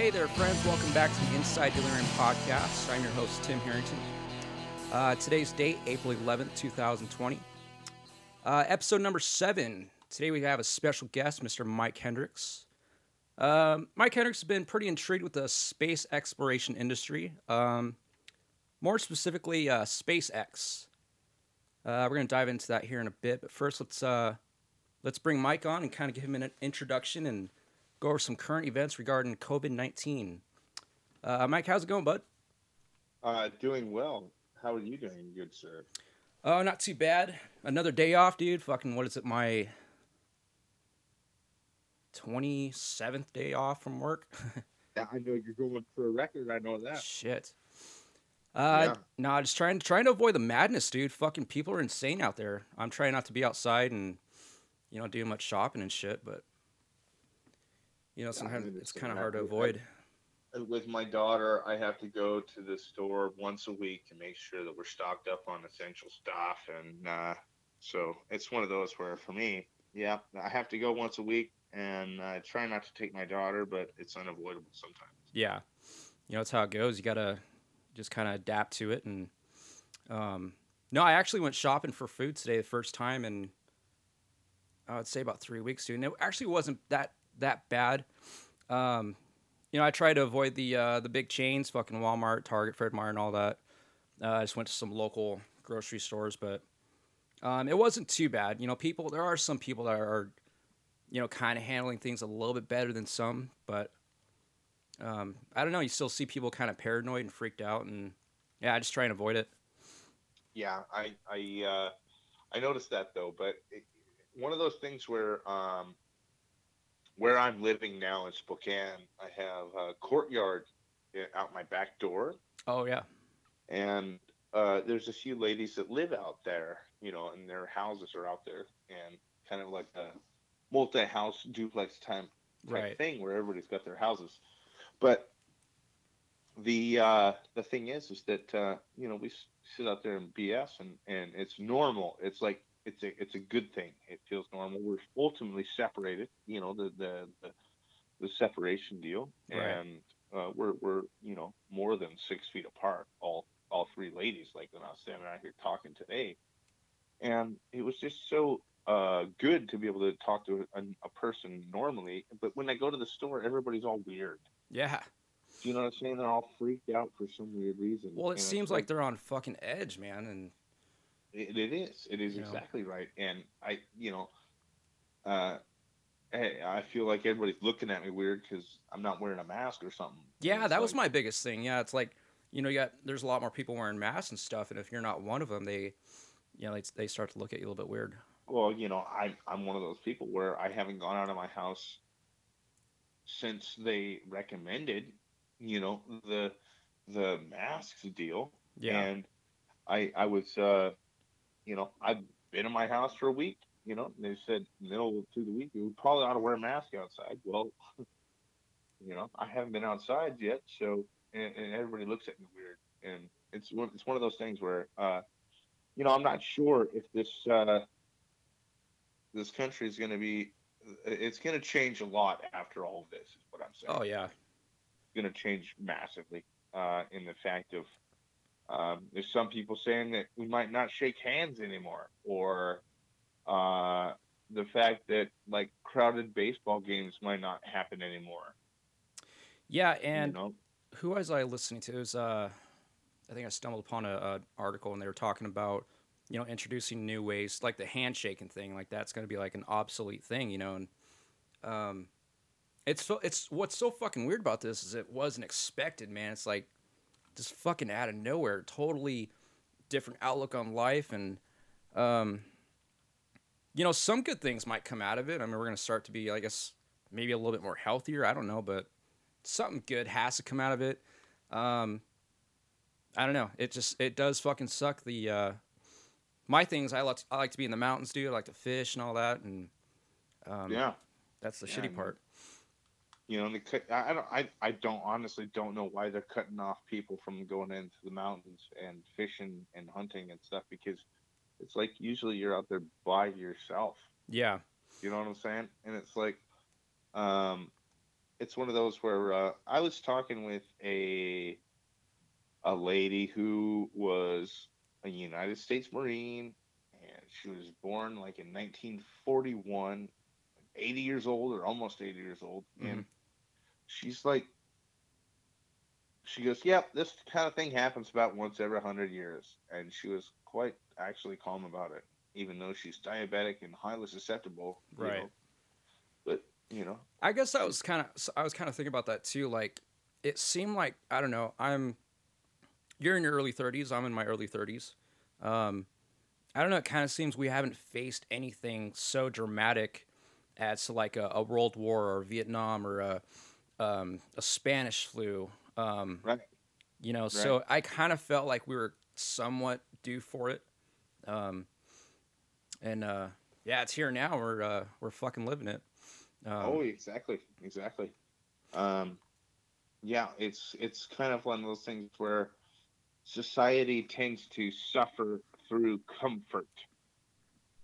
Hey there, friends. Welcome back to the Inside Delirium podcast. I'm your host, Tim Harrington. Uh, today's date, April 11th, 2020. Uh, episode number seven. Today we have a special guest, Mr. Mike Hendrix. Um, Mike Hendrix has been pretty intrigued with the space exploration industry, um, more specifically, uh, SpaceX. Uh, we're going to dive into that here in a bit, but first, let's uh, let's bring Mike on and kind of give him an introduction and go over some current events regarding COVID 19. Uh, Mike, how's it going, bud? Uh, doing well. How are you doing, good sir? Oh, not too bad. Another day off, dude. Fucking, what is it, my 27th day off from work? Yeah, I know you're going for a record. I know that. Shit. Uh, Yeah. no, just trying trying to avoid the madness, dude. Fucking people are insane out there. I'm trying not to be outside and, you know, do much shopping and shit, but, you know, sometimes it's kind of hard to avoid. Uh, With my daughter, I have to go to the store once a week to make sure that we're stocked up on essential stuff, and uh, so it's one of those where, for me, yeah, I have to go once a week, and I try not to take my daughter, but it's unavoidable sometimes. Yeah, you know, it's how it goes. You gotta just kind of adapt to it. And um, no, I actually went shopping for food today the first time in I would say about three weeks, dude. And it actually wasn't that that bad. Um, you know, I try to avoid the uh, the big chains, fucking Walmart, Target, Fred Meyer, and all that. Uh, I just went to some local grocery stores, but um, it wasn't too bad. You know, people there are some people that are, you know, kind of handling things a little bit better than some, but um, I don't know. You still see people kind of paranoid and freaked out, and yeah, I just try and avoid it. Yeah, I I uh, I noticed that though, but it, one of those things where um, where I'm living now in Spokane, I have a courtyard uh, out my back door, Oh yeah, and uh, there's a few ladies that live out there, you know, and their houses are out there, and kind of like a multi-house duplex type, type right. thing where everybody's got their houses. But the uh, the thing is, is that uh, you know we sit out there and BS, and and it's normal. It's like it's a it's a good thing. It feels normal. We're ultimately separated. You know the the the, the separation deal, Right. and uh, we're we're you know more than six feet apart. All all three ladies, like when I was standing out here talking today, and it was just so uh, good to be able to talk to a, a person normally. But when I go to the store, everybody's all weird. Yeah. Do you know what I'm saying? They're all freaked out for some weird reason. Well, it And seems like they're on fucking edge, man, and it, it is. It is You know. exactly right. And I, you know, uh, hey, I feel like everybody's looking at me weird because I'm not wearing a mask or something. Yeah, that was my biggest thing. Yeah, it's like you know, you got there's a lot more people wearing masks and stuff, and if you're not one of them, they, you know, they, they start to look at you a little bit weird. Well, you know, I'm I'm one of those people where I haven't gone out of my house since they recommended, you know, the the masks deal. Yeah. And I I was uh you know, I've been in my house for a week, you know, and they said middle through the week you probably ought to wear a mask outside. Well, you know, I haven't been outside yet, so and, and everybody looks at me weird. And it's one it's one of those things where uh you know, I'm not sure if this uh this country is going to be it's going to change a lot after all of this is what i'm saying oh yeah. It's going to change massively uh, in the fact of um, there's some people saying that we might not shake hands anymore or uh, the fact that like crowded baseball games might not happen anymore Yeah, and you know who was I listening to? It was uh, I think I stumbled upon an a article and they were talking about you know introducing new ways like the handshaking thing, like that's going to be like an obsolete thing, you know, and um, it's so it's what's so fucking weird about this is it wasn't expected, man. It's like just fucking out of nowhere, totally different outlook on life, and um, you know some good things might come out of it. I mean, we're going to start to be, I guess, maybe a little bit more healthier. I don't know, but something good has to come out of it. Um, I don't know. It just it does fucking suck. The uh, my things I like I like to be in the mountains, dude. I like to fish and all that, and um, yeah that's the Yeah, shitty part. You know, and they cut, I don't, I, I don't honestly don't know why they're cutting off people from going into the mountains and fishing and hunting and stuff because it's like usually you're out there by yourself. Yeah, You know what I'm saying? And it's like, um, it's one of those where uh, I was talking with a a lady who was a United States Marine, and she was born like in 1941, 80 years old or almost 80 years old, Mhm. and she's like, she goes, "Yep, this kind of thing happens about once every hundred years," and she was quite actually calm about it, even though she's diabetic and highly susceptible. you Right. know. But you know, I guess I was kind of I was kind of thinking about that too. Like, it seemed like I don't know. I'm you're in your early 30s. I'm in my early 30s. Um, I don't know. It kind of seems we haven't faced anything so dramatic as like a, a World War or Vietnam or a um, a Spanish flu. Um, Right. You know, so I kind of felt like we were somewhat due for it. Um, and uh, yeah, it's here now. We're uh, we're fucking living it. Um, oh, exactly, exactly. Um, yeah, it's it's kind of one of those things where society tends to suffer through comfort.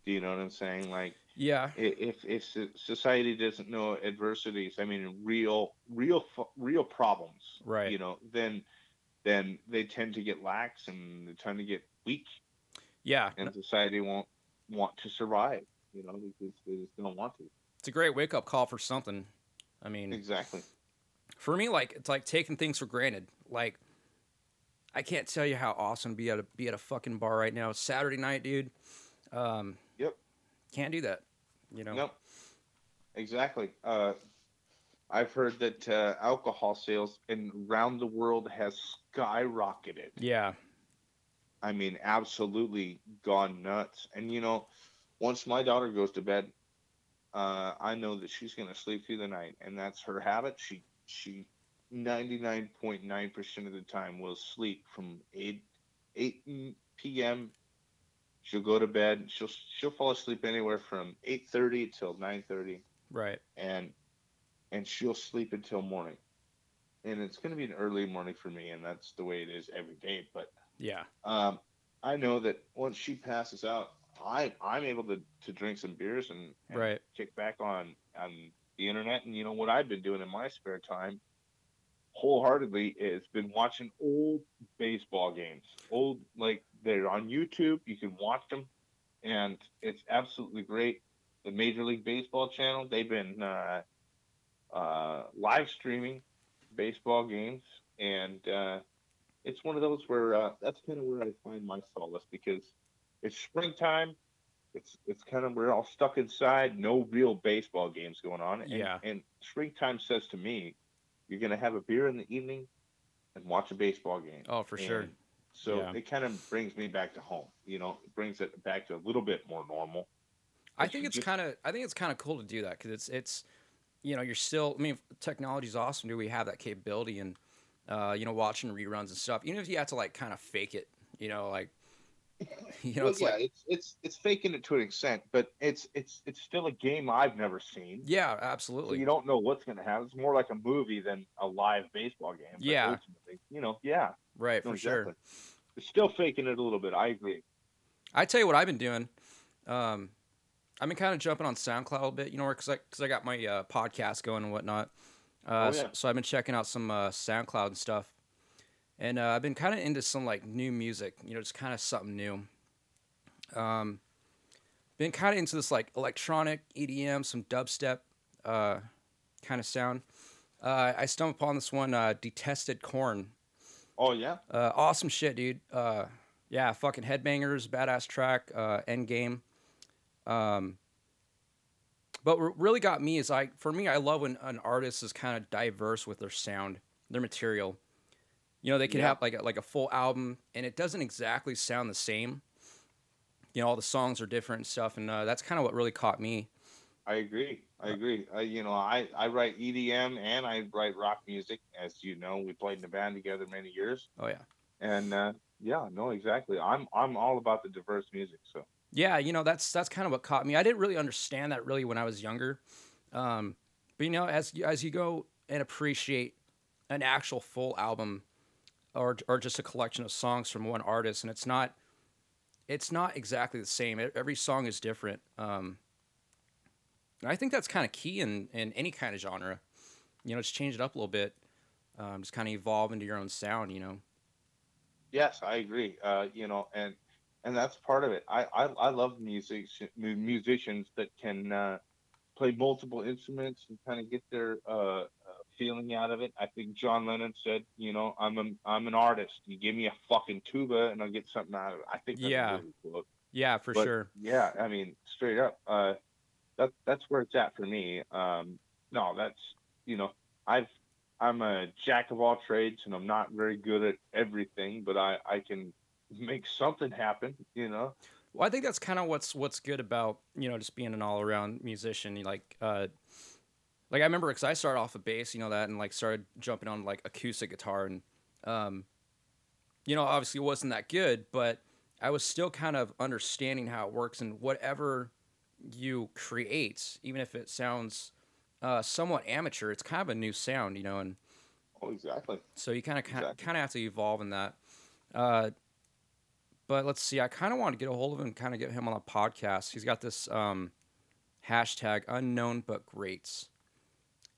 Do you know what I'm saying? Like, yeah. if if society doesn't know adversities, I mean, real real real problems, Right. You know, then then they tend to get lax and they tend to get weak, Yeah, and society won't want to survive. You know, because they just don't want to. it's a great wake up call for something. I mean, Exactly. for me, like it's like taking things for granted. Like, I can't tell you how awesome to be at a be at a fucking bar right now. It's Saturday night, dude. Um. Can't do that. You know. Nope. Exactly. Uh, I've heard that uh, alcohol sales in around the world has skyrocketed. Yeah. I mean, absolutely gone nuts. And you know, once my daughter goes to bed, uh, I know that she's going to sleep through the night, and that's her habit. She she ninety nine point nine percent of the time will sleep from eight eight p.m. She'll go to bed. She'll she'll fall asleep anywhere from eight thirty till nine thirty, Right. and and she'll sleep until morning. And it's going to be an early morning for me, and that's the way it is every day. But Yeah. um, I know that once she passes out, I I'm able to, to drink some beers and, and Right. kick back on on the internet. And you know what I've been doing in my spare time, wholeheartedly, is been watching old baseball games. Old like they're on YouTube. You can watch them, and it's absolutely great. The Major League Baseball channel they've been uh, uh, live streaming baseball games, and uh, it's one of those where uh, that's kind of where I find my solace because it's springtime. It's it's kind of we're all stuck inside, no real baseball games going on. And, Yeah. And springtime says to me, you're gonna have a beer in the evening and watch a baseball game. Oh, for sure. So Yeah. it kind of brings me back to home. You know, it brings it back to a little bit more normal. I think it's kind of I think it's kind of cool to do that because it's it's you know you're still I mean technology's awesome. Do we have that capability and uh, you know watching reruns and stuff? Even if you have to like kind of fake it, you know, like you know well, it's yeah, like it's it's it's faking it to an extent, but it's it's it's still a game I've never seen. yeah, So absolutely. you don't know what's going to happen. It's more like a movie than a live baseball game. but Yeah. you know, yeah, right, no, for sure. It's still faking it a little bit. I agree. I tell you what I've been doing. Um, I've been kind of jumping on SoundCloud a bit, you know, because I, cause I got my uh, podcast going and whatnot. Uh, Oh, so, so I've been checking out some uh, SoundCloud and stuff. And uh, I've been kind of into some like new music, you know, just kind of something new. Um, been kind of into this like electronic EDM, some dubstep uh, kind of sound. Uh, I stumbled upon this one, uh, DetestedCorn. Oh yeah, Uh, awesome shit, dude. Uh, yeah, fucking headbangers, badass track, uh, end game. Um, but what really got me is I, for me, I love when an artist is kind of diverse with their sound, their material. You know, they could Yeah. have like a, like a full album, and it doesn't exactly sound the same. You know, all the songs are different and stuff, and uh, that's kind of what really caught me. I agree. I agree. I, you know, I I write EDM and I write rock music. As you know, we played in a band together many years, Oh yeah, and uh, yeah, no, exactly. I'm I'm all about the diverse music. So yeah. You know, that's that's kind of what caught me. I didn't really understand that really when I was younger, um, but you know, as as you go and appreciate an actual full album, or or just a collection of songs from one artist, and it's not it's not exactly the same. Every song is different. Um, and I think that's kind of key in in any kind of genre. you know, just change it up a little bit. Um, just kind of evolve into your own sound, you know. Yes, I agree. Uh, you know, and and that's part of it. I I, I love music musicians that can uh, play multiple instruments and kind of get their uh, feeling out of it. I think John Lennon said, you know, I'm a I'm an artist. You give me a fucking tuba and I'll get something out of it. I think that's Yeah. a really. Yeah, for But, sure. Yeah, I mean, straight up, uh, that that's where it's at for me. Um, no, that's you know, I've I'm a jack of all trades, and I'm not very good at everything, but I I can make something happen. You know. Well, I think that's kind of what's what's good about you know just being an all around musician. Like, uh, like I remember because I started off with bass, you know that, and like started jumping on like acoustic guitar, and um, you know obviously it wasn't that good, but I was still kind of understanding how it works and whatever you create, even if it sounds uh, somewhat amateur, it's kind of a new sound, you know, and Oh, exactly. so you kind of Exactly. kind of have to evolve in that. Uh, but let's see. I kind of want to get a hold of him, kind of get him on a podcast. He's got this um, hashtag unknown but greats.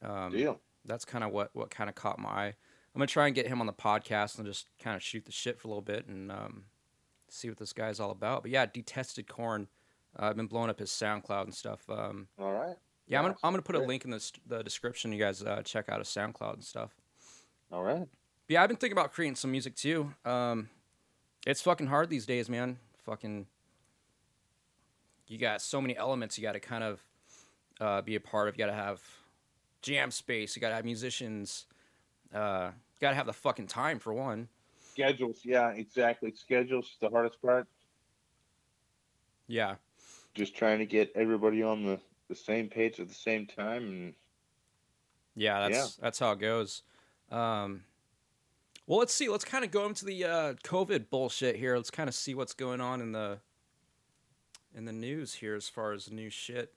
Um, Deal. That's kind of what what kind of caught my eye. I'm gonna try and get him on the podcast and just kind of shoot the shit for a little bit and um, see what this guy's all about. But yeah, DetestedCorn. Uh, I've been blowing up his SoundCloud and stuff. Um, All right. yeah, I'm gonna I'm gonna put a link in the the description. You guys uh, check out his SoundCloud and stuff. All right. Yeah, I've been thinking about creating some music too. Um, it's fucking hard these days, man. Fucking, you got so many elements you got to kind of uh, be a part of. You got to have jam space. You got to have musicians. Uh, you got to have the fucking time for one. Schedules. Yeah, exactly. Schedules is the hardest part. Yeah, Just trying to get everybody on the the same page at the same time and yeah, that's that's how it goes. Um, well, let's see. Let's kind of go into the uh, COVID bullshit here. Let's kind of see what's going on in the in the news here as far as new shit.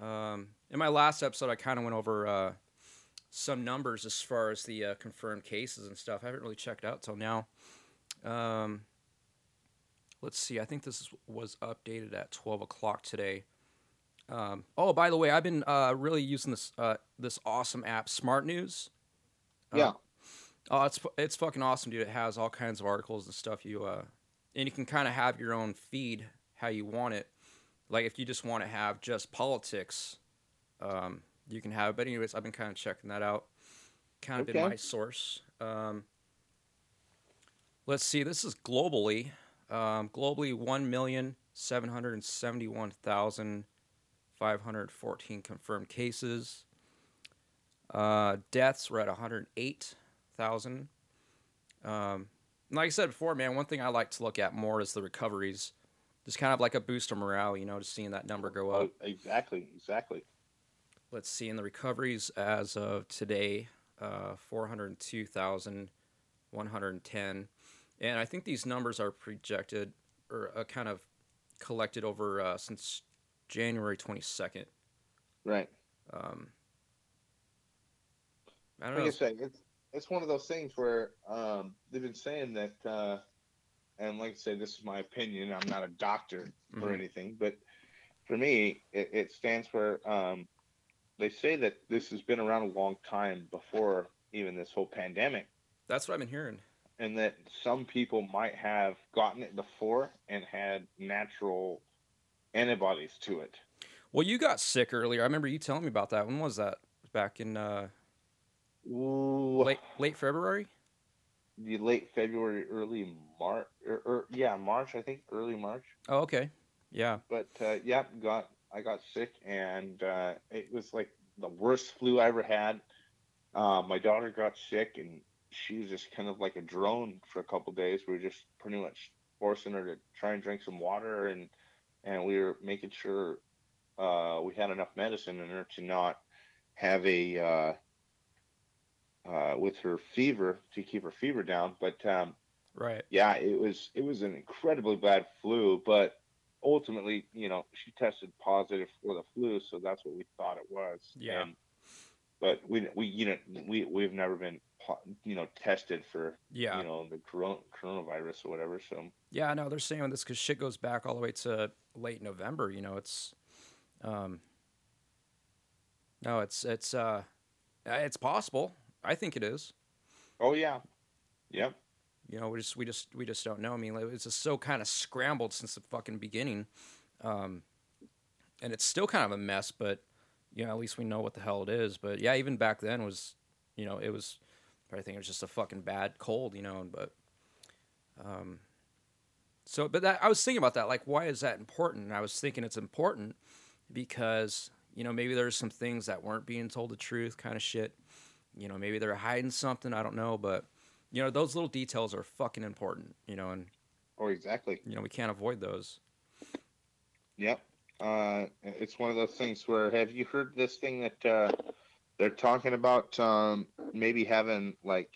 Um, in my last episode, I kind of went over uh, some numbers as far as the uh, confirmed cases and stuff. I haven't really checked out till now. Um, let's see. I think this was updated at twelve o'clock today. Um, oh, by the way, I've been uh, really using this uh, this awesome app, Smart News. Uh, Yeah. Oh, it's it's fucking awesome, dude. It has all kinds of articles and stuff. You uh, and you can kind of have your own feed how you want it. Like if you just want to have just politics, um, you can have. it. But anyways, I've been kind of checking that out. Kind of been my source. Um, let's see. This is globally. Um, globally, one million seven hundred seventy-one thousand five hundred fourteen confirmed cases. Uh, deaths were at 108,000. Um, like I said before, man, one thing I like to look at more is the recoveries. Just kind of like a boost of morale, you know, just seeing that number go up. Oh, exactly, exactly. Let's see, in the recoveries as of today, uh, 402,110. And I think these numbers are projected or uh, kind of collected over uh, since January 22nd. Right. Um, I don't Like know. I say, it's it's one of those things where um, they've been saying that, uh, and like I say, this is my opinion. I'm not a doctor or Mhm. anything, but for me, it, it stands for. Um, they say that this has been around a long time before even this whole pandemic, That's what I've been hearing. and that some people might have gotten it before and had natural antibodies to it. Well, you got sick earlier. I remember you telling me about that. When was that? Back in uh, Ooh, late late February. the late February, early March, or, or yeah, March, I think, early March. Oh, okay. Yeah. but uh, yeah, got I got sick, and uh, it was like the worst flu I ever had. Uh, my daughter got sick, and she was just kind of like a drone for a couple days. We were just pretty much forcing her to try and drink some water, and and we were making sure uh, we had enough medicine in her to not have a uh, uh, with her fever to keep her fever down. But um, Right. yeah, it was it was an incredibly bad flu, but ultimately, you know, she tested positive for the flu, so that's what we thought it was. Yeah. And, but we we you know we we've never been you know tested for Yeah. you know the corona, coronavirus or whatever. So Yeah. No, they're saying this because shit goes back all the way to late November. You know, it's, um, no, it's it's uh, Uh, It's possible. I think it is. Oh yeah, yep. You know, we just we just we just don't know. I mean, like, it's just so kind of scrambled since the fucking beginning, um, and it's still kind of a mess. But you know, at least we know what the hell it is. But yeah, even back then was, you know, it was. I think it was just a fucking bad cold, you know. But, um, so but that I was thinking about that. Like, why is that important? And I was thinking it's important because you know maybe there's some things that weren't being told the truth, kind of shit. You know, maybe they're hiding something. I don't know, but you know those little details are fucking important you know and Oh, exactly. you know we can't avoid those Yep. Uh, it's one of those things where have you heard this thing that uh, they're talking about um, maybe having like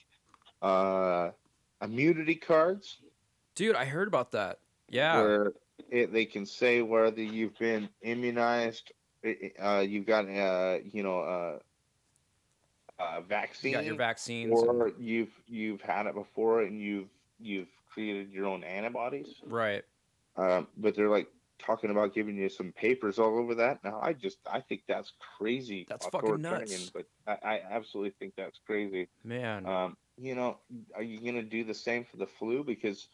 uh, immunity cards dude i heard about that yeah where it, they can say whether you've been immunized, uh, you've got uh, you know uh, vaccine, you got your vaccines and- or you've you've had it before and you've you've created your own antibodies. right Um, but they're like talking about giving you some papers all over that. Now, I just I think that's crazy. That's fucking nuts. But I, I absolutely think that's crazy. man Um, you know, are you gonna do the same for the flu? Because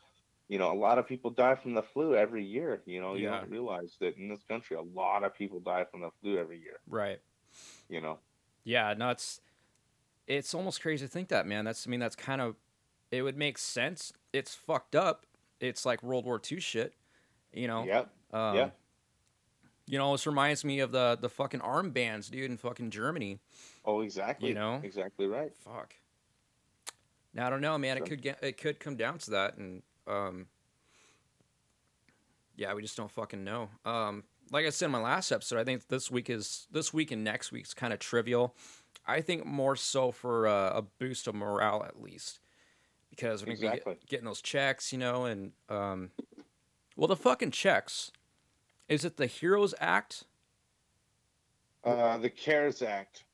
you know, a lot of people die from the flu every year. You know, you Yeah. don't realize that in this country, a lot of people die from the flu every year. right You know, yeah no it's it's almost crazy to think that man. That's i mean that's kind of it would make sense. It's fucked up. It's like world war ii shit you know? Yep, um, yeah. you know this reminds me of the the fucking armbands dude in fucking germany. Oh, exactly. you know? exactly right. fuck. Now i don't know man. It could get it could come down to that and um yeah we just don't fucking know. Um like i said in my last episode i think this week is this week and next week's kind of trivial i think more so for uh, a boost of morale at least because we're gonna be Exactly. get, getting those checks you know and um well the fucking checks is it the heroes act Uh, the CARES Act.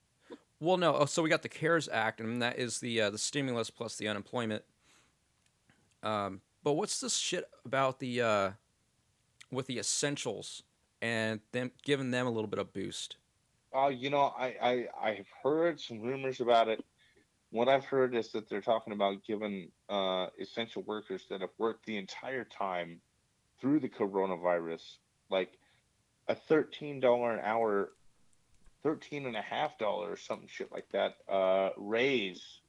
Well, no. Oh, so we got the CARES Act, and that is the uh, the stimulus plus the unemployment. Um, but what's this shit about the uh, with the essentials and them giving them a little bit of boost? Uh, you know, I, I I've heard some rumors about it. What I've heard is that they're talking about giving uh, essential workers that have worked the entire time through the coronavirus, like a thirteen dollar an hour, thirteen and a half dollars, or something shit like that, uh, raise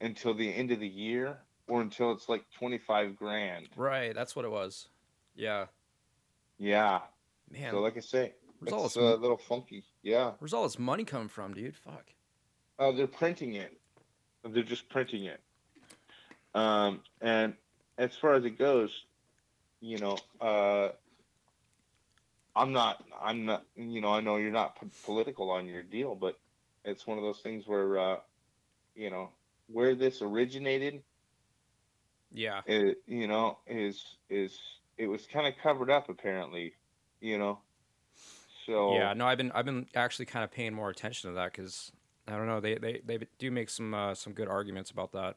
until the end of the year, or until it's like twenty five grand. Right, that's what it was. Yeah, Yeah. man. So, like I say, it's a little funky. Yeah. Where's all this money coming from, dude? Fuck. Uh, they're printing it. They're just printing it. Um, and as far as it goes, you know, uh, I'm not, I'm not, you know, I know you're not p- political on your deal, but it's one of those things where, uh, you know, where this originated, Yeah. it, you know, is is it was kind of covered up apparently, you know. So Yeah. No, I've been I've been actually kind of paying more attention to that because I don't know they they they do make some uh, some good arguments about that.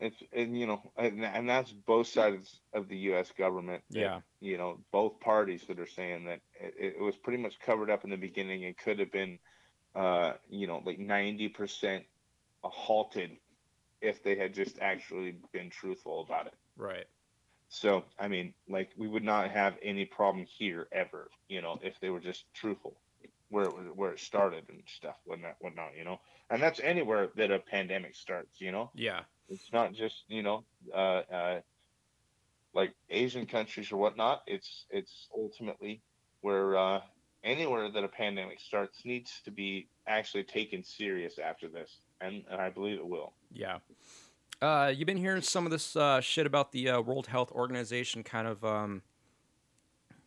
it's and you know and, and that's both sides of the U.S. government. that, Yeah. you know both parties that are saying that it, it was pretty much covered up in the beginning. It could have been, uh, you know, like ninety percent halted if they had just actually been truthful about it. Right. So I mean, like we would not have any problem here ever, you know, if they were just truthful where it was, where it started and stuff, whatnot, whatnot, you know. And that's anywhere that a pandemic starts, you know. Yeah. It's not just you know, uh, uh, like Asian countries or whatnot. It's it's ultimately where uh, anywhere that a pandemic starts needs to be actually taken serious after this, and, and I believe it will. Yeah. Uh, you've been hearing some of this uh, shit about the uh, World Health Organization kind of um,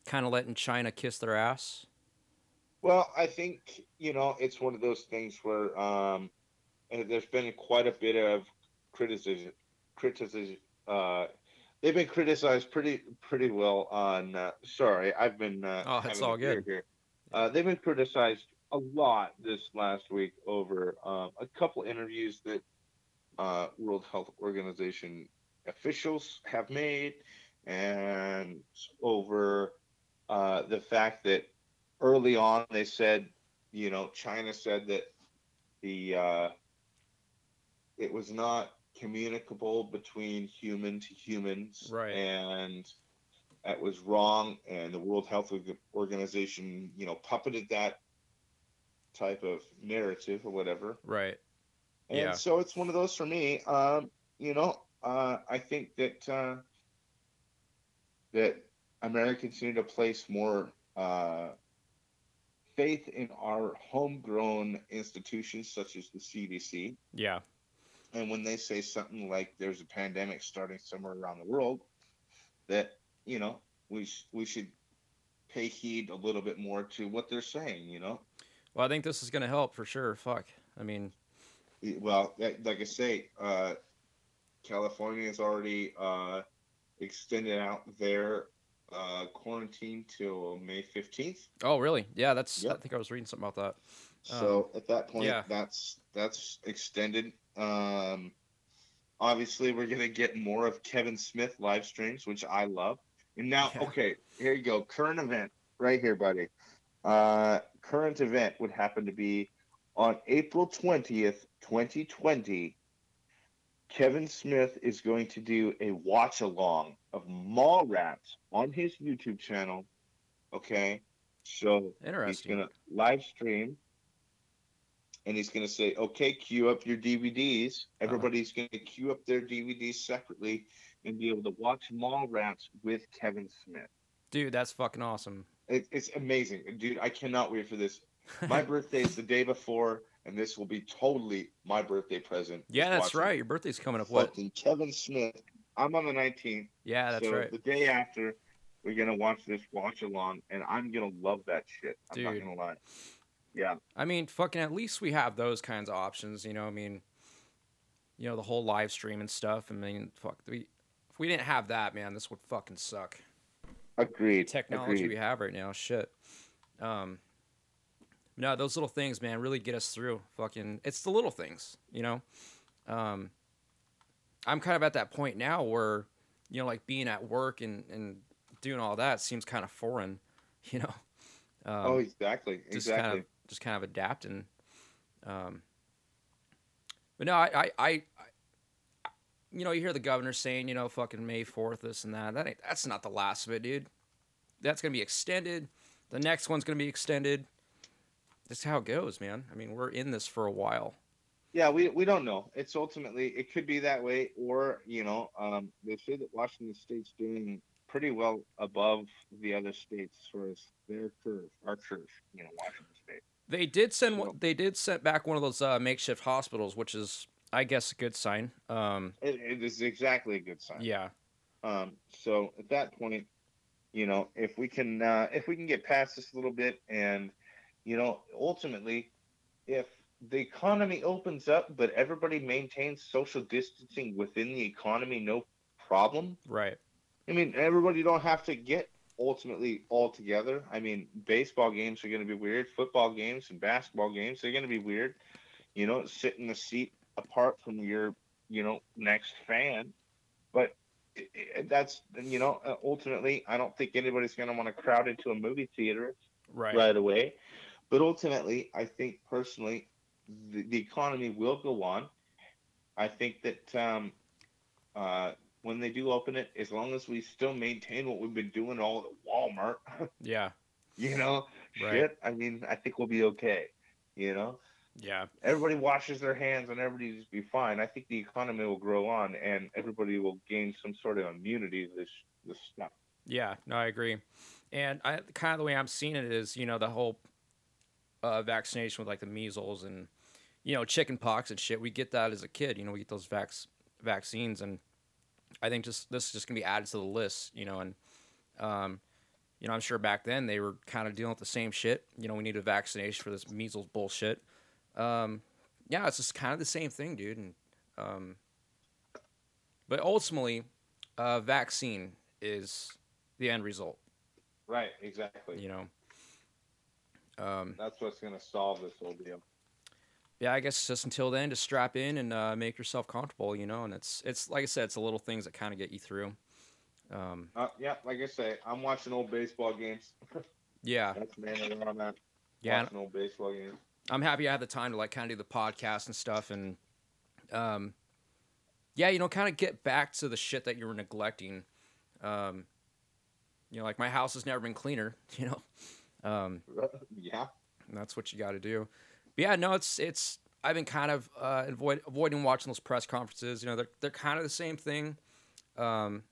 kind of letting China kiss their ass? Well, I think you know it's one of those things where um, uh, there's been quite a bit of criticism. Criticism. Uh, they've been criticized pretty pretty well on. Uh, sorry, I've been. Uh, Oh, it's all good. Here. Uh, they've been criticized a lot this last week over um, a couple interviews that uh, World Health Organization officials have made, and over uh, the fact that early on they said, you know, China said that the uh, it was not communicable between human to humans, Right. And that was wrong, and the World Health Organization, you know, puppeted that type of narrative or whatever. Right. And Yeah. so it's one of those for me. Um, you know, uh, I think that uh, that Americans need to place more uh, faith in our homegrown institutions such as the CDC. Yeah. And when they say something like there's a pandemic starting somewhere around the world, that you know we sh- we should pay heed a little bit more to what they're saying. You know, Well, I think this is gonna help for sure. Fuck. I mean, Well, like I say, uh, California has already uh, extended out their uh, quarantine till May fifteenth. oh really? Yeah. That's. I think I was reading something about that. So at that point, yeah. that's that's extended. Um, obviously, we're gonna get more of Kevin Smith live streams, which I love. And now, Yeah. okay, here you go. Current event, right here, buddy. Uh, current event would happen to be on April twentieth, twenty twenty. Kevin Smith is going to do a watch along of Mallrats on his YouTube channel. Okay, so He's gonna live stream, and he's gonna say, "Okay, queue up your DVDs." Uh-huh. Everybody's gonna queue up their DVDs separately and be able to watch Mallrats with Kevin Smith. Dude, that's fucking awesome. It, it's amazing, dude. I cannot wait for this. My birthday is the day before, and this will be totally my birthday present. yeah, that's right. Your birthday's coming up. What? Kevin Smith. I'm on the 19th. Yeah, that's so right. the day after, we're gonna watch this watch along, and I'm gonna love that shit. I'm not gonna lie. Yeah. I mean, fucking at least we have those kinds of options, you know. I mean, you know, the whole live stream and stuff. I mean, fuck, we if we didn't have that, man, this would fucking suck. Agreed. Technology Agreed. we have right now, shit. Um, no, those little things, man, really get us through. Fucking, it's the little things, you know. Um, I'm kind of at that point now where, you know, like being at work and and doing all that seems kind of foreign, you know. Um, oh, exactly. just kind of just kind of adapting. Um, but no, I, I, I, I- you know, you hear the governor saying, you know, fucking May fourth, this and that. That ain't, that's not the last of it, dude. That's gonna be extended. The next one's gonna be extended. That's how it goes, man. I mean, we're in this for a while. Yeah, we, we don't know. It's ultimately it could be that way, or you know, um, they say that Washington State's doing pretty well above the other states as far as their curve, our curve. You know, Washington State. They did send So- They did send back one of those uh, makeshift hospitals, which is, I guess, a good sign. Um, It, it is exactly a good sign. yeah, Um, so at that point, you know, if we can uh, if we can get past this a little bit, and you know, ultimately, if the economy opens up, but everybody maintains social distancing within the economy, no problem. right. I mean, everybody don't have to get ultimately all together. I mean, baseball games are going to be weird. Football games and basketball games they're going to be weird. You know, sit in the seat apart from your, you know, next fan. But that's you know, ultimately, I don't think anybody's going to want to crowd into a movie theater Right. right away. But ultimately, I think personally, the, the economy will go on. I think that um, uh, when they do open it, as long as we still maintain what we've been doing all at Walmart, Yeah. you know, Right. shit, I mean, I think we'll be okay. You know, Yeah. everybody washes their hands and everybody just be fine. I think the economy will grow on and everybody will gain some sort of immunity to this this stuff. Yeah, no, I agree. And I kind of the way I'm seeing it is, you know, the whole uh, vaccination with like the measles and you know chicken pox and shit. We get that as a kid, you know, we get those vax vaccines, and I think just this is just gonna be added to the list, you know, and um, you know, I'm sure back then they were kind of dealing with the same shit. You know, we need a vaccination for this measles bullshit. Um, yeah, it's just kind of the same thing, dude. And um, but ultimately, uh, vaccine is the end result. Right, exactly. You know. Um, That's what's going to solve this whole deal. yeah, I guess just until then, just strap in and uh, make yourself comfortable. You know, and it's it's like I said, it's the little things that kind of get you through. Um, Uh, yeah, like I say, I'm watching old baseball games. yeah, That's mainly where I'm at. yeah, Watching old baseball games. I'm happy I had the time to like kind of do the podcast and stuff, and um, yeah, you know, kind of get back to the shit that you were neglecting. Um, you know, like my house has never been cleaner. You know, um, yeah, that's what you got to do. But yeah, no, it's it's. I've been kind of uh, avoid avoiding watching those press conferences. You know, they're they're kind of the same thing. Um,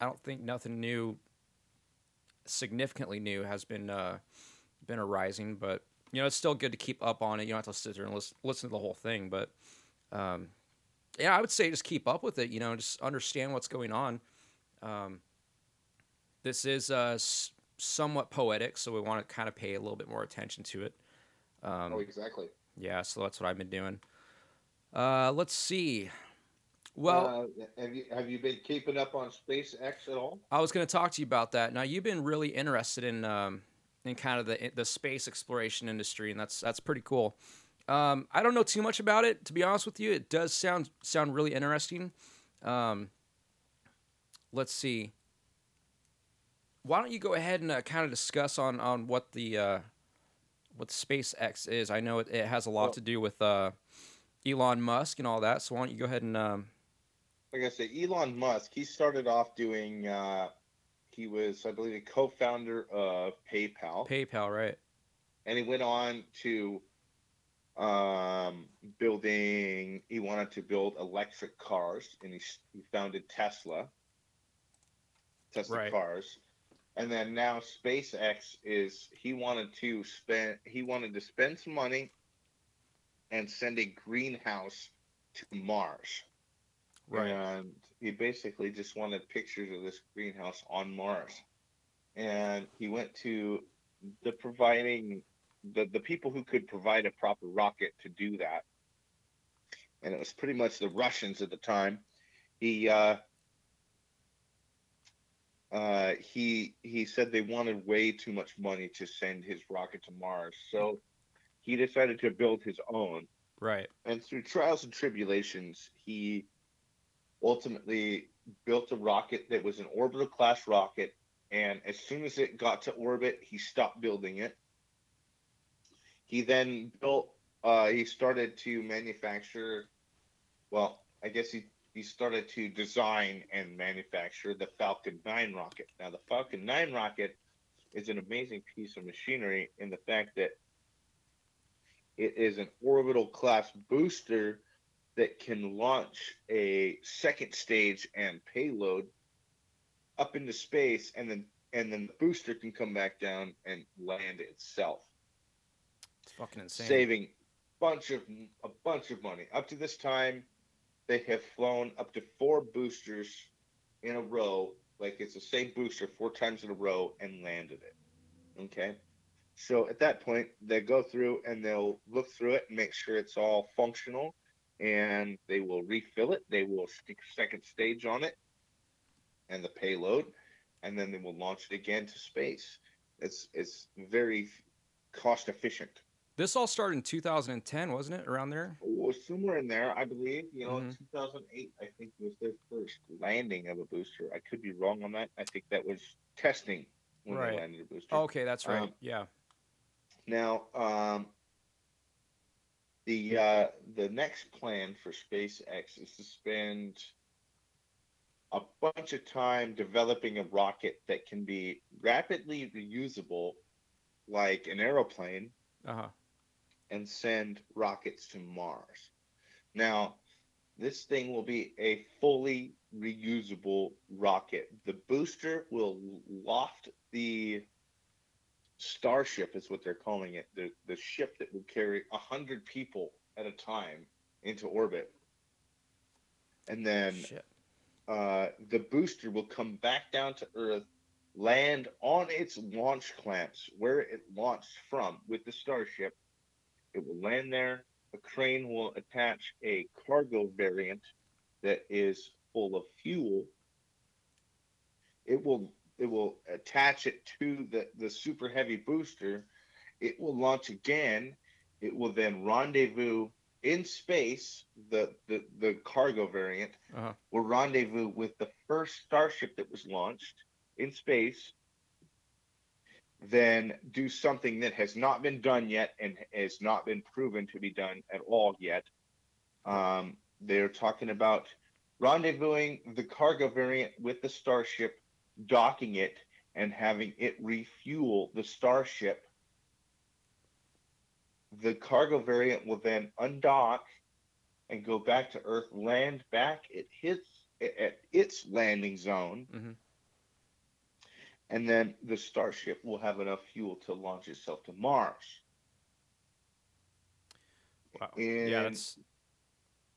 I don't think nothing new, significantly new, has been uh, been arising, but you know, it's still good to keep up on it. You don't have to sit there and listen, listen to the whole thing, but um, yeah, I would say just keep up with it. You know, just understand what's going on. Um, this is uh, somewhat poetic, so we want to kind of pay a little bit more attention to it. Um, oh, exactly. Yeah, so that's what I've been doing. Uh, let's see. Well, uh, have you have you been keeping up on SpaceX at all? I was going to talk to you about that. Now, you've been really interested in um, in kind of the the space exploration industry, and that's that's pretty cool. Um, I don't know too much about it, to be honest with you. It does sound sound really interesting. Um, let's see. Why don't you go ahead and uh, kind of discuss on on what the uh, what SpaceX is? I know it, it has a lot Well- to do with uh, Elon Musk and all that. So why don't you go ahead and um, Like I said, Elon Musk. He started off doing. Uh, he was, I believe, a co-founder of PayPal. PayPal, right? and he went on to um, building. He wanted to build electric cars, and he, he founded Tesla. Tesla Right. cars, and then now SpaceX is. He wanted to spend. He wanted to spend some money, and send a greenhouse to Mars. Right. And he basically just wanted pictures of this greenhouse on Mars. And he went to the providing the, the people who could provide a proper rocket to do that. And it was pretty much the Russians at the time. He uh, uh, he he said they wanted way too much money to send his rocket to Mars. So he decided to build his own Right. and through trials and tribulations, he ultimately built a rocket that was an orbital class rocket. And as soon as it got to orbit, he stopped building it. He then built, uh, he started to manufacture, well, I guess he, he started to design and manufacture the Falcon 9 rocket. Now, the Falcon 9 rocket is an amazing piece of machinery in the fact that it is an orbital class booster that can launch a second stage and payload up into space and then and then the booster can come back down and land itself It's fucking insane. saving bunch of a bunch of money up to this time they have flown up to four boosters in a row like it's the same booster four times in a row and landed it. Okay? So at that point they go through and they'll look through it and make sure it's all functional and they will refill it. They will stick second stage on it and the payload and then they will launch it again to space. It's it's very cost efficient This all started in 2010, wasn't it? Around there? Well, somewhere in there, I believe. You know, Mhm. 2008, I think was their first landing of a booster. I could be wrong on that. I think that was testing when Right. they landed a booster. Okay, that's right. Um, yeah. Now, um, the uh, the next plan for SpaceX is to spend a bunch of time developing a rocket that can be rapidly reusable, like an aeroplane, Uh huh. And send rockets to Mars. Now, this thing will be a fully reusable rocket. The booster will loft the Starship, is what they're calling it, the, the ship that will carry 100 people at a time into orbit. And then uh, the booster will come back down to Earth, land on its launch clamps where it launched from with the Starship. It will land there. A crane will attach a cargo variant that is full of fuel. It will it will attach it to the, the super heavy booster. It will launch again. It will then rendezvous in space, the, the, the cargo variant, Uh-huh. will rendezvous with the first starship that was launched in space. Than do something that has not been done yet and has not been proven to be done at all yet. Um, they're talking about rendezvousing the cargo variant with the Starship, docking it, and having it refuel the Starship. The cargo variant will then undock and go back to Earth, land back at his at its landing zone, Mhm. And then the Starship will have enough fuel to launch itself to Mars. Wow. And yeah, that's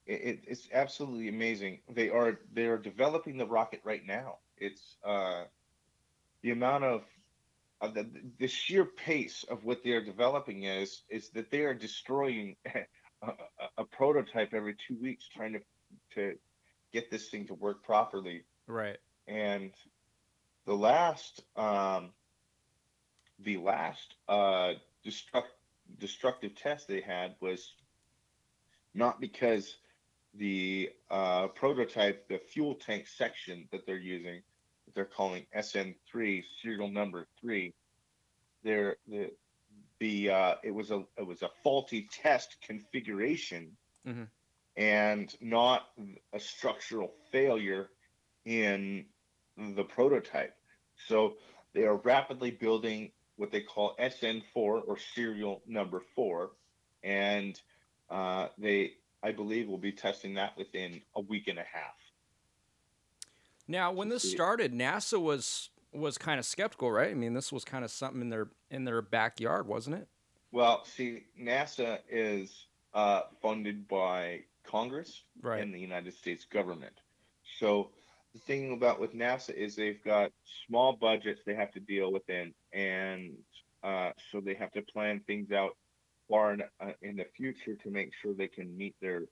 it, it- it's absolutely amazing. They are they are developing the rocket right now. It's uh, the amount of uh, the the sheer pace of what they are developing is is that they are destroying a, a, a prototype every two weeks, trying to to get this thing to work properly. right. And the last um, the last uh, destruct, destructive test they had was not because the uh, prototype, the fuel tank section that they're using, that they're calling SN3, serial number three, they're the the uh, it was a it was a faulty test configuration, Mhm. and not a structural failure in the prototype. So they are rapidly building what they call SN4 or serial number four, and uh, they, I believe, will be testing that within a week and a half. Now, when this started, NASA was was kind of skeptical, right? I mean, this was kind of something in their in their backyard, wasn't it? Well, see, NASA is uh, funded by Congress Right. and the United States government. So the thing about with NASA is they've got small budgets they have to deal within, and uh, so they have to plan things out far in, uh, in the future to make sure they can meet their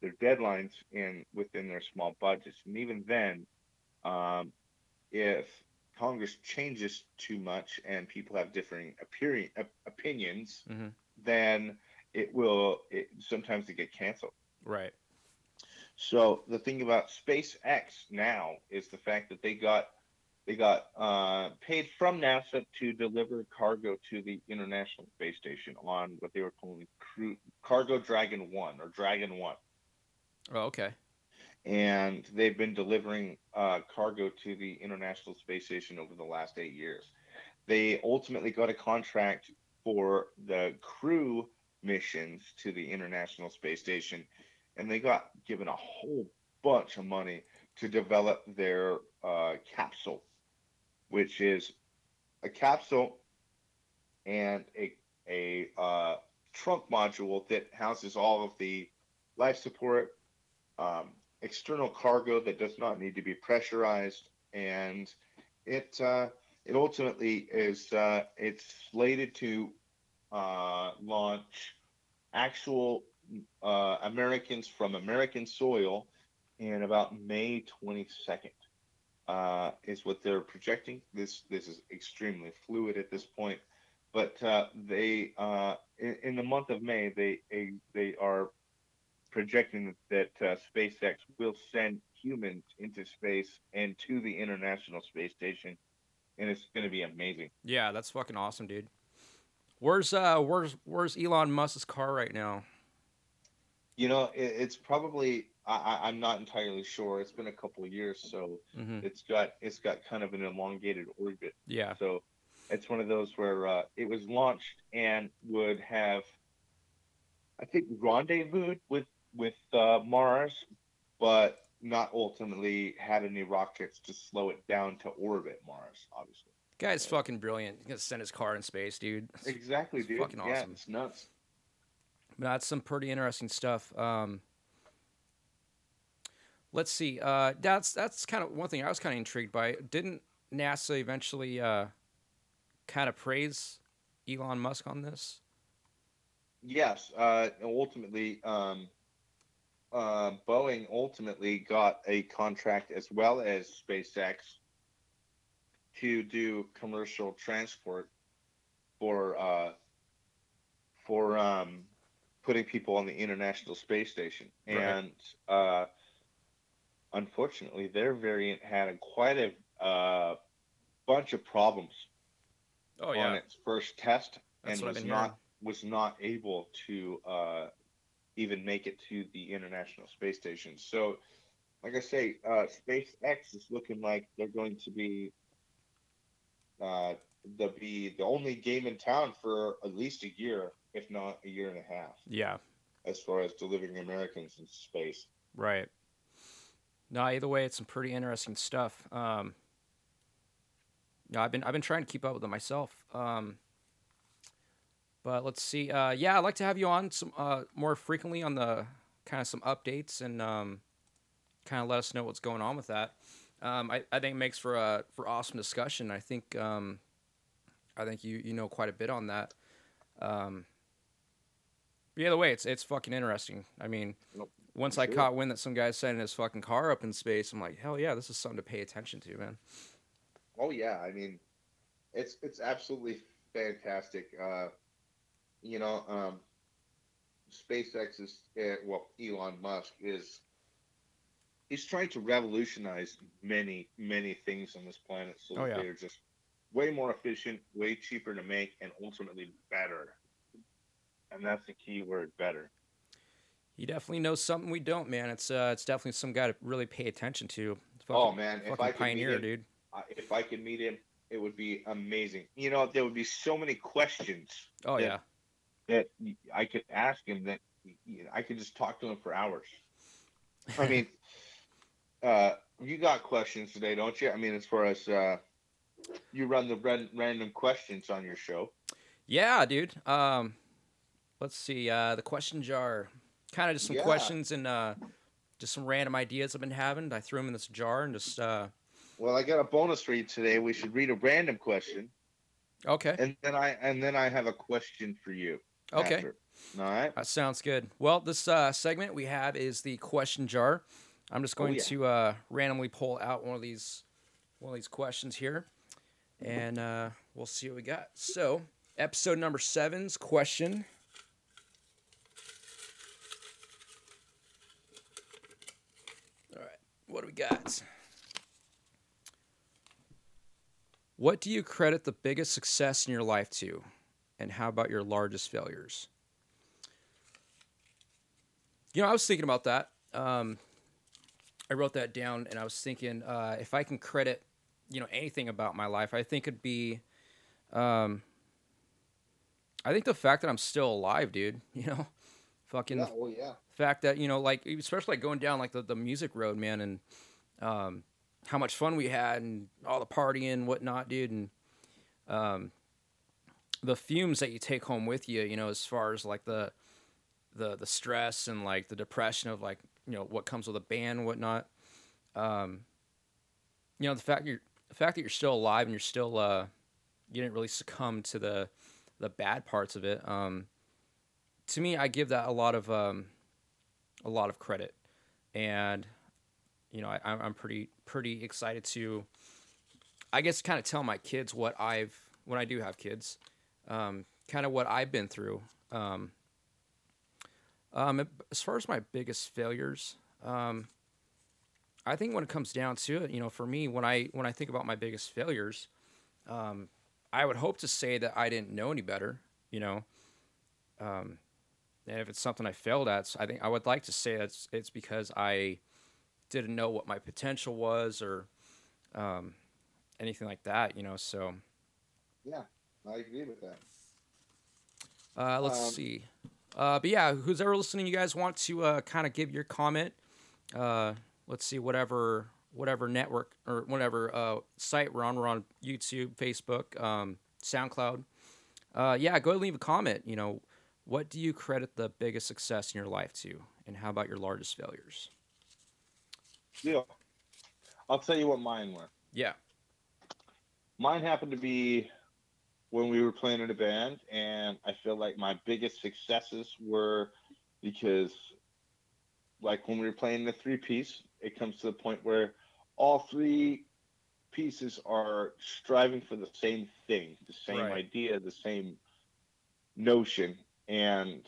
their deadlines in within their small budgets. And even then, um, if Congress changes too much and people have differing appearing, op- opinions, Mhm. then it will it, sometimes it get canceled. Right. So the thing about SpaceX now is the fact that they got they got uh, paid from NASA to deliver cargo to the International Space Station on what they were calling Crew, Cargo Dragon One or Dragon One, Oh, okay. and they've been delivering uh, cargo to the International Space Station over the last eight years. They ultimately got a contract for the crew missions to the International Space Station, and they got given a whole bunch of money to develop their uh, capsule, which is a capsule and a a uh, trunk module that houses all of the life support, um, external cargo that does not need to be pressurized, and it uh, it ultimately is uh, it's slated to uh, launch actual uh, Americans from American soil in about May 22nd. Uh, is what they're projecting. This this is extremely fluid at this point, but uh, they uh, in, in the month of May they they, are projecting that uh, SpaceX will send humans into space and to the International Space Station, and it's going to be amazing. Yeah, that's fucking awesome, dude. Where's uh where's where's Elon Musk's car right now? You know, it, it's probably I, I, I'm not entirely sure. It's been a couple of years, so hmm it's got it's got kind of an elongated orbit. Yeah. So it's one of those where uh, it was launched and would have, I think, rendezvoused with with uh, Mars, but not ultimately had any rockets to slow it down to orbit Mars. Obviously, Guy's fucking brilliant. He's gonna send his car in space, dude. exactly, it's dude. fucking Yeah, awesome. it's nuts. That's some pretty interesting stuff. Um, let's see. Uh, that's that's kind of one thing I was kind of intrigued by. Didn't NASA eventually uh, kind of praise Elon Musk on this? Yes, uh, ultimately, um, uh, Boeing ultimately got a contract as well as SpaceX to do commercial transport for uh, for um, putting people on the International Space Station, Right. and uh, unfortunately, their variant had a, quite a uh, bunch of problems Oh on its first test That's and was not was not able to uh, even make it to the International Space Station. So, like I say, uh, SpaceX is looking like they're going to be uh, they'll be the only game in town for at least a year, if not a year and a half, yeah, as far as delivering Americans into space. right. No, either way, it's some pretty interesting stuff. Um, no, I've been I've been trying to keep up with it myself. Um, but let's see. Uh, yeah, I'd like to have you on some uh, more frequently on the kind of some updates and um, kind of let us know what's going on with that. Um, I, I think it makes for a for awesome discussion. I think um, I think you you know quite a bit on that. Um, either way, it's it's fucking interesting. I mean, Nope, once I'm I caught wind that some guy's sending his fucking car up in space, I'm like, hell yeah, this is something to pay attention to, man. Oh yeah, I mean, it's it's absolutely fantastic. Uh, you know, um, SpaceX is uh, well, Elon Musk is he's trying to revolutionize many many things on this planet, so Oh, yeah. they're just way more efficient, way cheaper to make, and ultimately better. And that's the key word, better. He definitely knows something we don't, man. It's uh, it's definitely some guy to really pay attention to. oh man, if fucking I could meet pioneer, him, dude. If I could meet him, it would be amazing. You know, there would be so many questions Oh Yeah. yeah, that I could ask him that I could just talk to him for hours. I mean, uh, you got questions today, don't you? I mean, as far as uh, you run the random questions on your show. yeah, dude. Um, let's see. Uh, the question jar, kind of just some Yeah. questions and uh, just some random ideas I've been having. I threw them in this jar and just uh, Well, I got a bonus read today. We should read a random question, okay, and then I and then I have a question for you. okay. after. All right. That sounds good. Well, this uh, segment we have is the question jar. I'm just Oh, going yeah. to uh, randomly pull out one of these one of these questions here, and uh, we'll see what we got. So, episode number seven's question. All right, what do we got? What do you credit the biggest success in your life to, and how about your largest failures? You know, I was thinking about that. Um, I wrote that down, and I was thinking uh, if I can credit, you know, anything about my life, I think it'd be, um, I think the fact that I'm still alive, dude. You know, fucking oh yeah. fact that you know, like especially like going down like the, the music road, man, and um, how much fun we had and all the partying and whatnot, dude, and um, the fumes that you take home with you, you know, as far as like the the the stress and like the depression of like you know what comes with a band and whatnot. Um, you know, the fact you're the fact that you're still alive and you're still uh, you didn't really succumb to the the bad parts of it. Um, to me, I give that a lot of um, a lot of credit, and you know, I, I'm pretty pretty excited to, I guess, kind of tell my kids what I've when I do have kids, um, kind of what I've been through. Um, um, as far as my biggest failures, um, I think when it comes down to it, you know, for me, when I when I think about my biggest failures, um, I would hope to say that I didn't know any better, you know. Um, and if it's something I failed at, I think I would like to say that's it's because I didn't know what my potential was or um, anything like that, you know. So Yeah, I agree with that. uh, let's Um, see. Uh, but yeah, who's ever listening, you guys want to uh, kind of give your comment. Uh, let's see, whatever whatever network or whatever uh, site we're on. We're on YouTube, Facebook, um, SoundCloud. Uh, yeah, go ahead and leave a comment. You know, what do you credit the biggest success in your life to, and how about your largest failures? Deal. I'll tell you what mine were. Yeah. Mine happened to be when we were playing in a band, and I feel like my biggest successes were because, like when we were playing the three piece, it comes to the point where all three pieces are striving for the same thing, the same Right. idea, the same notion, and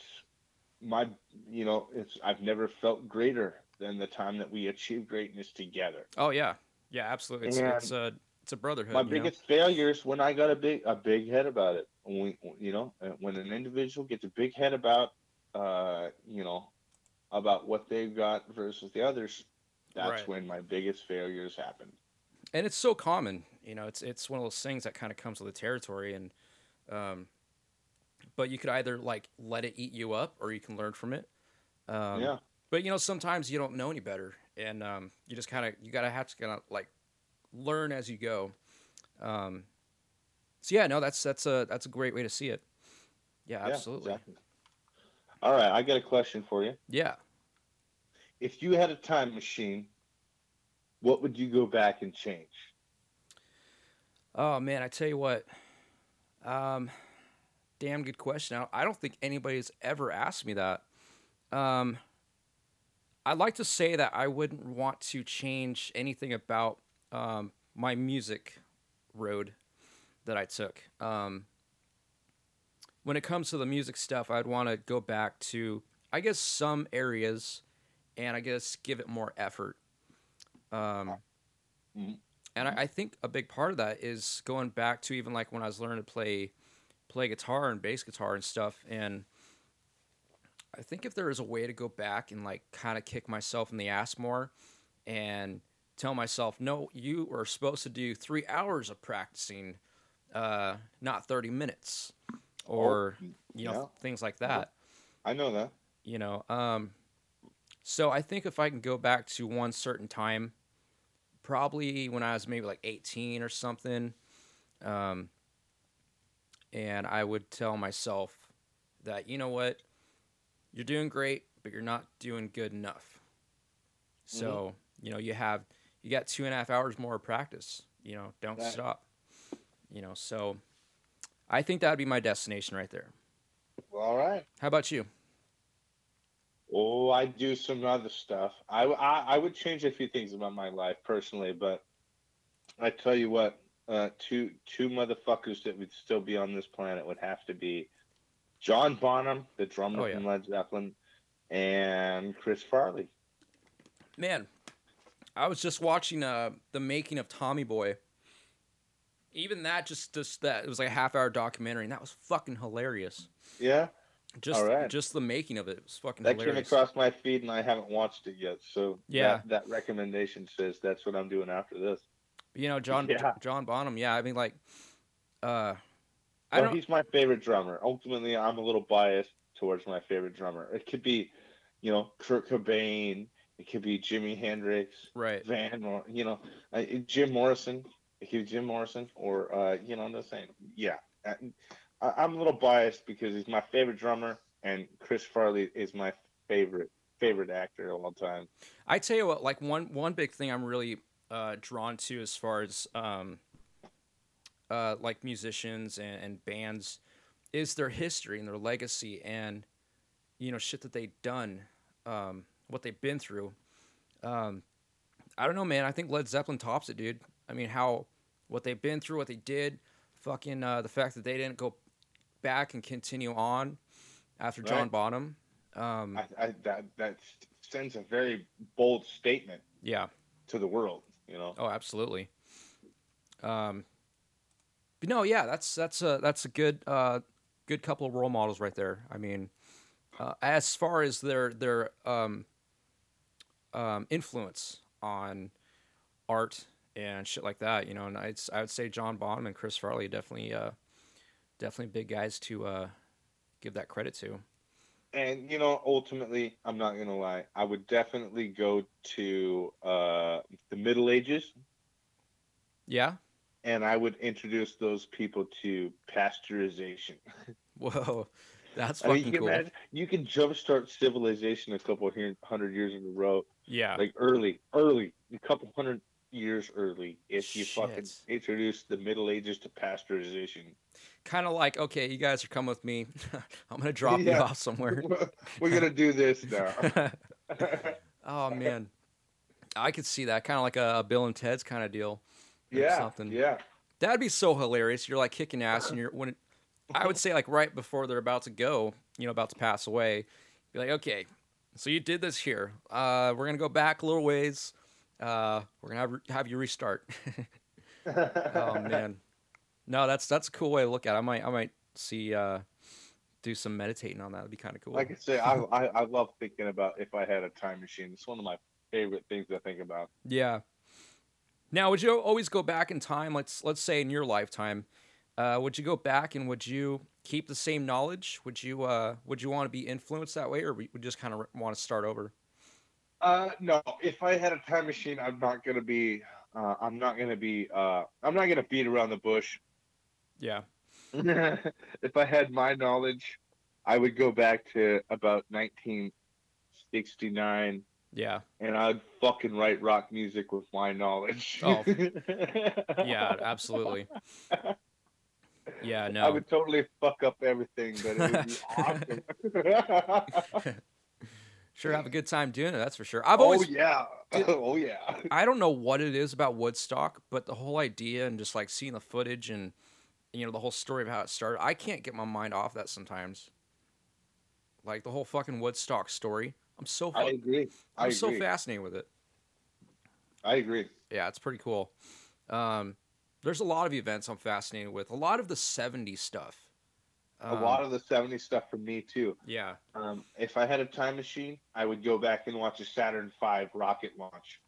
my, you know, it's I've never felt greater than the time that we achieved greatness together. Oh yeah, yeah, absolutely. It's And- it's uh it's a brotherhood. my you know? biggest failure is when I got a big a big head about it. When we, you know, uh, when an individual gets a big head about, uh, you know, about what they've got versus the others, that's Right. when my biggest failures happen. and it's so common you know it's it's one of those things that kind of comes with the territory and um but you could either like let it eat you up or you can learn from it um yeah, but you know sometimes you don't know any better and um you just kind of you gotta have to kind of like learn as you go um so yeah no that's that's a that's a great way to see it yeah yeah, absolutely exactly. All right, I got a question for you. yeah If you had a time machine, what would you go back and change? Oh man, I tell you what. Um, damn good question. I- I don't think anybody's ever asked me that. Um, I'd like to say that I wouldn't want to change anything about um, my music road that I took. Um, when it comes to the music stuff, I'd want to go back to, I guess, some areas, and I guess give it more effort. Um, Mhm. and I, I think a big part of that is going back to even like when I was learning to play play guitar and bass guitar and stuff. And I think if there is a way to go back and like kind of kick myself in the ass more and tell myself, no, you are supposed to do three hours of practicing, uh, not 30 minutes or, you know, yeah. things like that I know that. you know um so i think if i can go back to one certain time probably when i was maybe like 18 or something um and i would tell myself that you know what you're doing great but you're not doing good enough so mm-hmm. you know you have you got two and a half hours more of practice you know don't Right. stop you know so i think that would be my destination right there Well, all right. how about you Oh, I do some other stuff. I, I, I would change a few things about my life personally, but I tell you what, uh, two two motherfuckers that would still be on this planet would have to be John Bonham, the drummer Oh, yeah. from Led Zeppelin, and Chris Farley. Man, I was just watching uh the making of Tommy Boy. Even that just just that it was like a half hour documentary and that was fucking hilarious. Yeah, Just right. just the making of it was fucking that came across my feed and I haven't watched it yet. So Yeah. that, that recommendation says that's what I'm doing after this. You know, John Yeah. John Bonham, yeah, I mean like uh I Well, don't he's my favorite drummer. Ultimately, I'm a little biased towards my favorite drummer. It could be, you know, Kurt Cobain. It could be Jimi Hendrix, right. Van, Mor- you know, uh, Jim Morrison. It could be Jim Morrison, or uh, you know, I'm just saying, yeah. I, I'm a little biased because he's my favorite drummer, and Chris Farley is my favorite favorite actor of all time. I tell you what, like one one big thing I'm really uh, drawn to as far as um, uh, like musicians and, and bands is their history and their legacy and you know shit that they've done, um, what they've been through. Um, I don't know, man. I think Led Zeppelin tops it, dude. I mean, how what they've been through, what they did, fucking uh, the fact that they didn't go back and continue on after John Right. Bonham. Um, I, I, that that sends a very bold statement yeah. to the world. You know. Oh, absolutely. Um, but no, yeah, that's that's a that's a good uh, good couple of role models right there. I mean, uh, as far as their their um, um, influence on art and shit like that, you know, and I'd I would say John Bonham and Chris Farley definitely uh, definitely big guys to uh, give that credit to. And you know ultimately i'm not gonna lie i would definitely go to uh the middle ages Yeah. and i would introduce those people to pasteurization Whoa, that's I mean, fucking you can cool. imagine, you can jumpstart civilization a couple of hundred years in a row Yeah. like early early a couple hundred years early if you fucking introduce the middle ages to pasteurization kind of like, okay, you guys are coming with me. I'm gonna drop you off somewhere. we're gonna do this now oh man, I could see that kind of like a, a Bill and Ted's kind of deal. yeah something. yeah That'd be so hilarious. You're like kicking ass, and you're when it, I would say like right before they're about to go, you know, about to pass away. Be like, okay, so you did this here. Uh, we're gonna go back a little ways. Uh, we're gonna have, have you restart. Oh man. No, that's that's a cool way to look at it. I might I might see uh do some meditating on that. That'd be kind of cool. Like I say, I, I I love thinking about if I had a time machine. It's one of my favorite things to think about. Yeah. Now, would you always go back in time? Let's let's say in your lifetime, uh, would you go back and would you keep the same knowledge? Would you uh, would you want to be influenced that way, or would you just kind of want to start over? Uh, no. If I had a time machine, I'm not gonna be. Uh, I'm not gonna be. Uh, I'm not gonna beat around the bush. Yeah. if I had my knowledge, I would go back to about 1969 Yeah. and I'd fucking write rock music with my knowledge. Oh. Yeah. Absolutely. Yeah. No. I would totally fuck up everything, but it would be awesome. Sure. Have a good time doing it. That's for sure. I've oh always. yeah. Oh yeah. I don't know what it is about Woodstock, but the whole idea and just like seeing the footage and you know the whole story of how it started, I can't get my mind off that sometimes. Like the whole fucking Woodstock story, I'm so i agree I i'm agree. so fascinated with it. I agree. Yeah, it's pretty cool. Um, there's a lot of events I'm fascinated with. A lot of the '70s stuff. A lot of the 70s stuff for me too. yeah, Um, if I had a time machine, I would go back and watch a Saturn V rocket launch.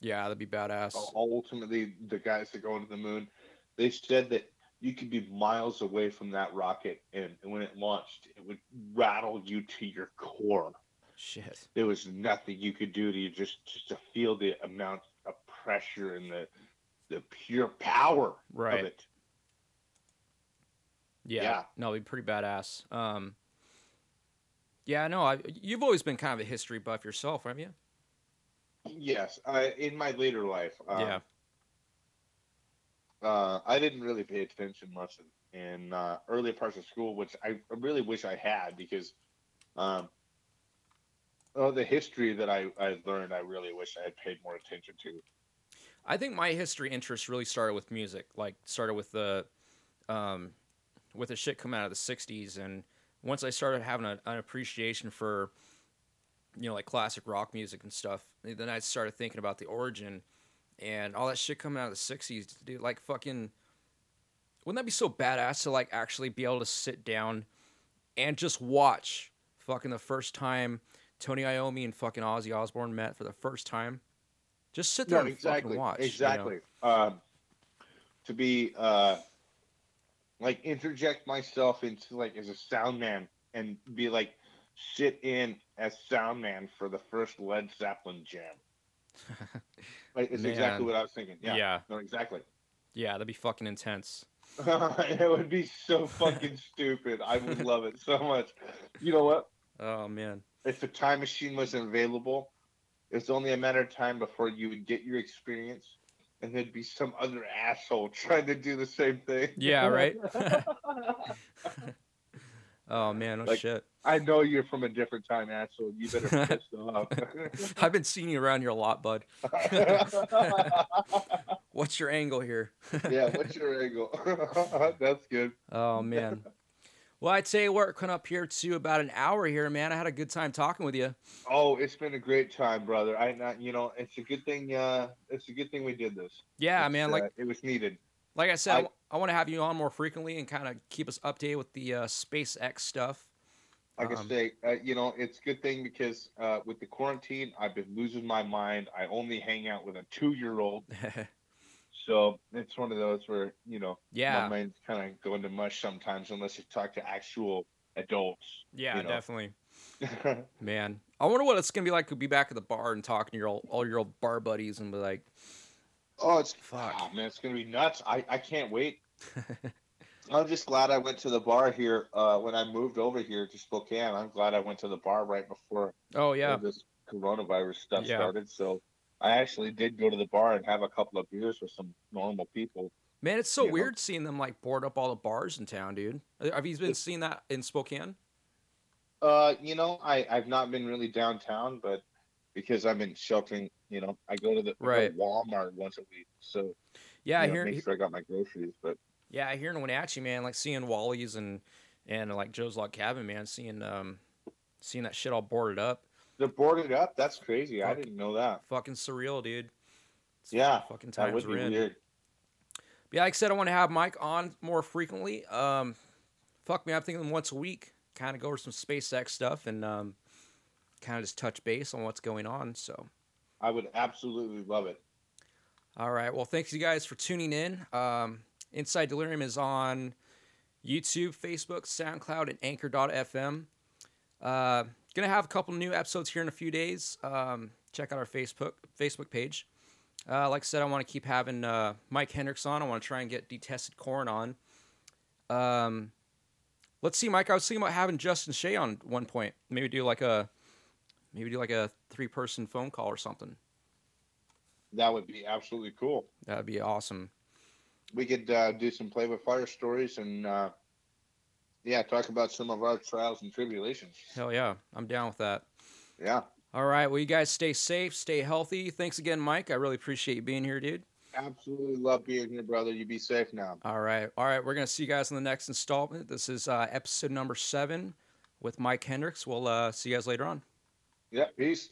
yeah, that'd be badass. ultimately the guys that go into the moon they said that you could be miles away from that rocket and, and when it launched it would rattle you to your core Shit. there was nothing you could do to you just just to feel the amount of pressure and the the pure power Right. of it Yeah. Yeah. No, it'd be pretty badass. Um, yeah, no, I, you've always been kind of a history buff yourself, haven't you? yes I, in my later life um, yeah. uh, I didn't really pay attention much in, in uh, early parts of school, which I really wish I had because um, oh, the history that I, I learned, I really wish I had paid more attention to. I think my history interest really started with music. Like started with the, um, with the shit coming out of the '60s, and once I started having a, an appreciation for, you know, like classic rock music and stuff, then I started thinking about the origin, and all that shit coming out of the '60s, dude. Like fucking, wouldn't that be so badass to like actually be able to sit down, and just watch fucking the first time Tony Iommi and fucking Ozzy Osbourne met for the first time. Just sit there and fucking watch. you know? exactly. Um, to be uh, like interject myself into like as a sound man and be like sit in as sound man for the first Led Zeppelin jam. Like, it's exactly what I was thinking. Yeah. yeah. No, exactly. Yeah, that'd be fucking intense. it would be so fucking stupid. I would love it so much. You know what? Oh man. If the time machine wasn't available, it's only a matter of time before you would get your experience, and there'd be some other asshole trying to do the same thing. Yeah, right? Oh man, no Like- shit. I know you're from a different time, asshole. You better piss off. I've been seeing you around here a lot, bud. What's your angle here? yeah, what's your angle? That's good. Oh man. Well, I'd say we're coming up here to about an hour here, man. I had a good time talking with you. Oh, it's been a great time, brother. I not, you know, it's a good thing. Uh, it's a good thing we did this. Yeah, It's, man. Like uh, it was needed. like I said, I, I- I want to have you on more frequently and kind of keep us updated with the uh, SpaceX stuff. Like I Um, say, uh, you know, it's a good thing because uh, with the quarantine, I've been losing my mind. I only hang out with a two-year-old, so it's one of those where you know yeah. my mind's kind of going to mush sometimes unless you talk to actual adults. Yeah, you know. definitely. Man, I wonder what it's gonna be like to be back at the bar and talking to your old, all your old bar buddies and be like, oh, it's Fuck. oh, man, it's gonna be nuts. I I can't wait. I'm just glad I went to the bar here uh, when I moved over here to Spokane. I'm glad I went to the bar right before "Oh yeah, this coronavirus stuff Yeah. started. So I actually did go to the bar and have a couple of beers with some normal people. man, it's so you know. weird seeing them like board up all the bars in town, dude. Uh, Have you been seeing that in Spokane? Uh, you know, I I've not been really downtown, but because I've been sheltering, you know, I go to the go Right. Walmart once a week. So Yeah, I you know, hear. make sure I got my groceries. But Yeah, I hear in Wenatchee, man, like seeing Wally's and and like Joe's Log Cabin, man, seeing um seeing that shit all boarded up, they're boarded up. That's crazy. I didn't know that. fucking surreal, dude. It's Yeah, fucking That times would we're be in. weird. yeah, like I said, I want to have Mike on more frequently. Um, fuck me, I'm thinking once a week, kind of go over some SpaceX stuff and um, kind of just touch base on what's going on. So, I would absolutely love it. all right. Well, thanks you guys for tuning in. Um, Inside Delirium is on YouTube, Facebook, SoundCloud, and Anchor.fm. Uh, gonna have a couple new episodes here in a few days. Um, check out our Facebook Facebook page. Uh, like I said, I want to keep having uh, Mike Hendrix on. I want to try and get DetestedCorn on. Um, let's see, Mike. I was thinking about having Justin Shea on one point. Maybe do like a maybe do like a three person phone call or something. That would be absolutely cool. That'd be awesome. We could uh, do some play with fire stories and uh, yeah, talk about some of our trials and tribulations. Hell yeah, I'm down with that. Yeah, All right. Well, you guys stay safe, stay healthy. Thanks again, Mike. I really appreciate you being here, dude. absolutely love being here, brother. You be safe now. All right. All right. We're going to see you guys in the next installment. This is uh, episode number seven with Mike Hendrix. We'll uh, see you guys later on. Yeah, peace.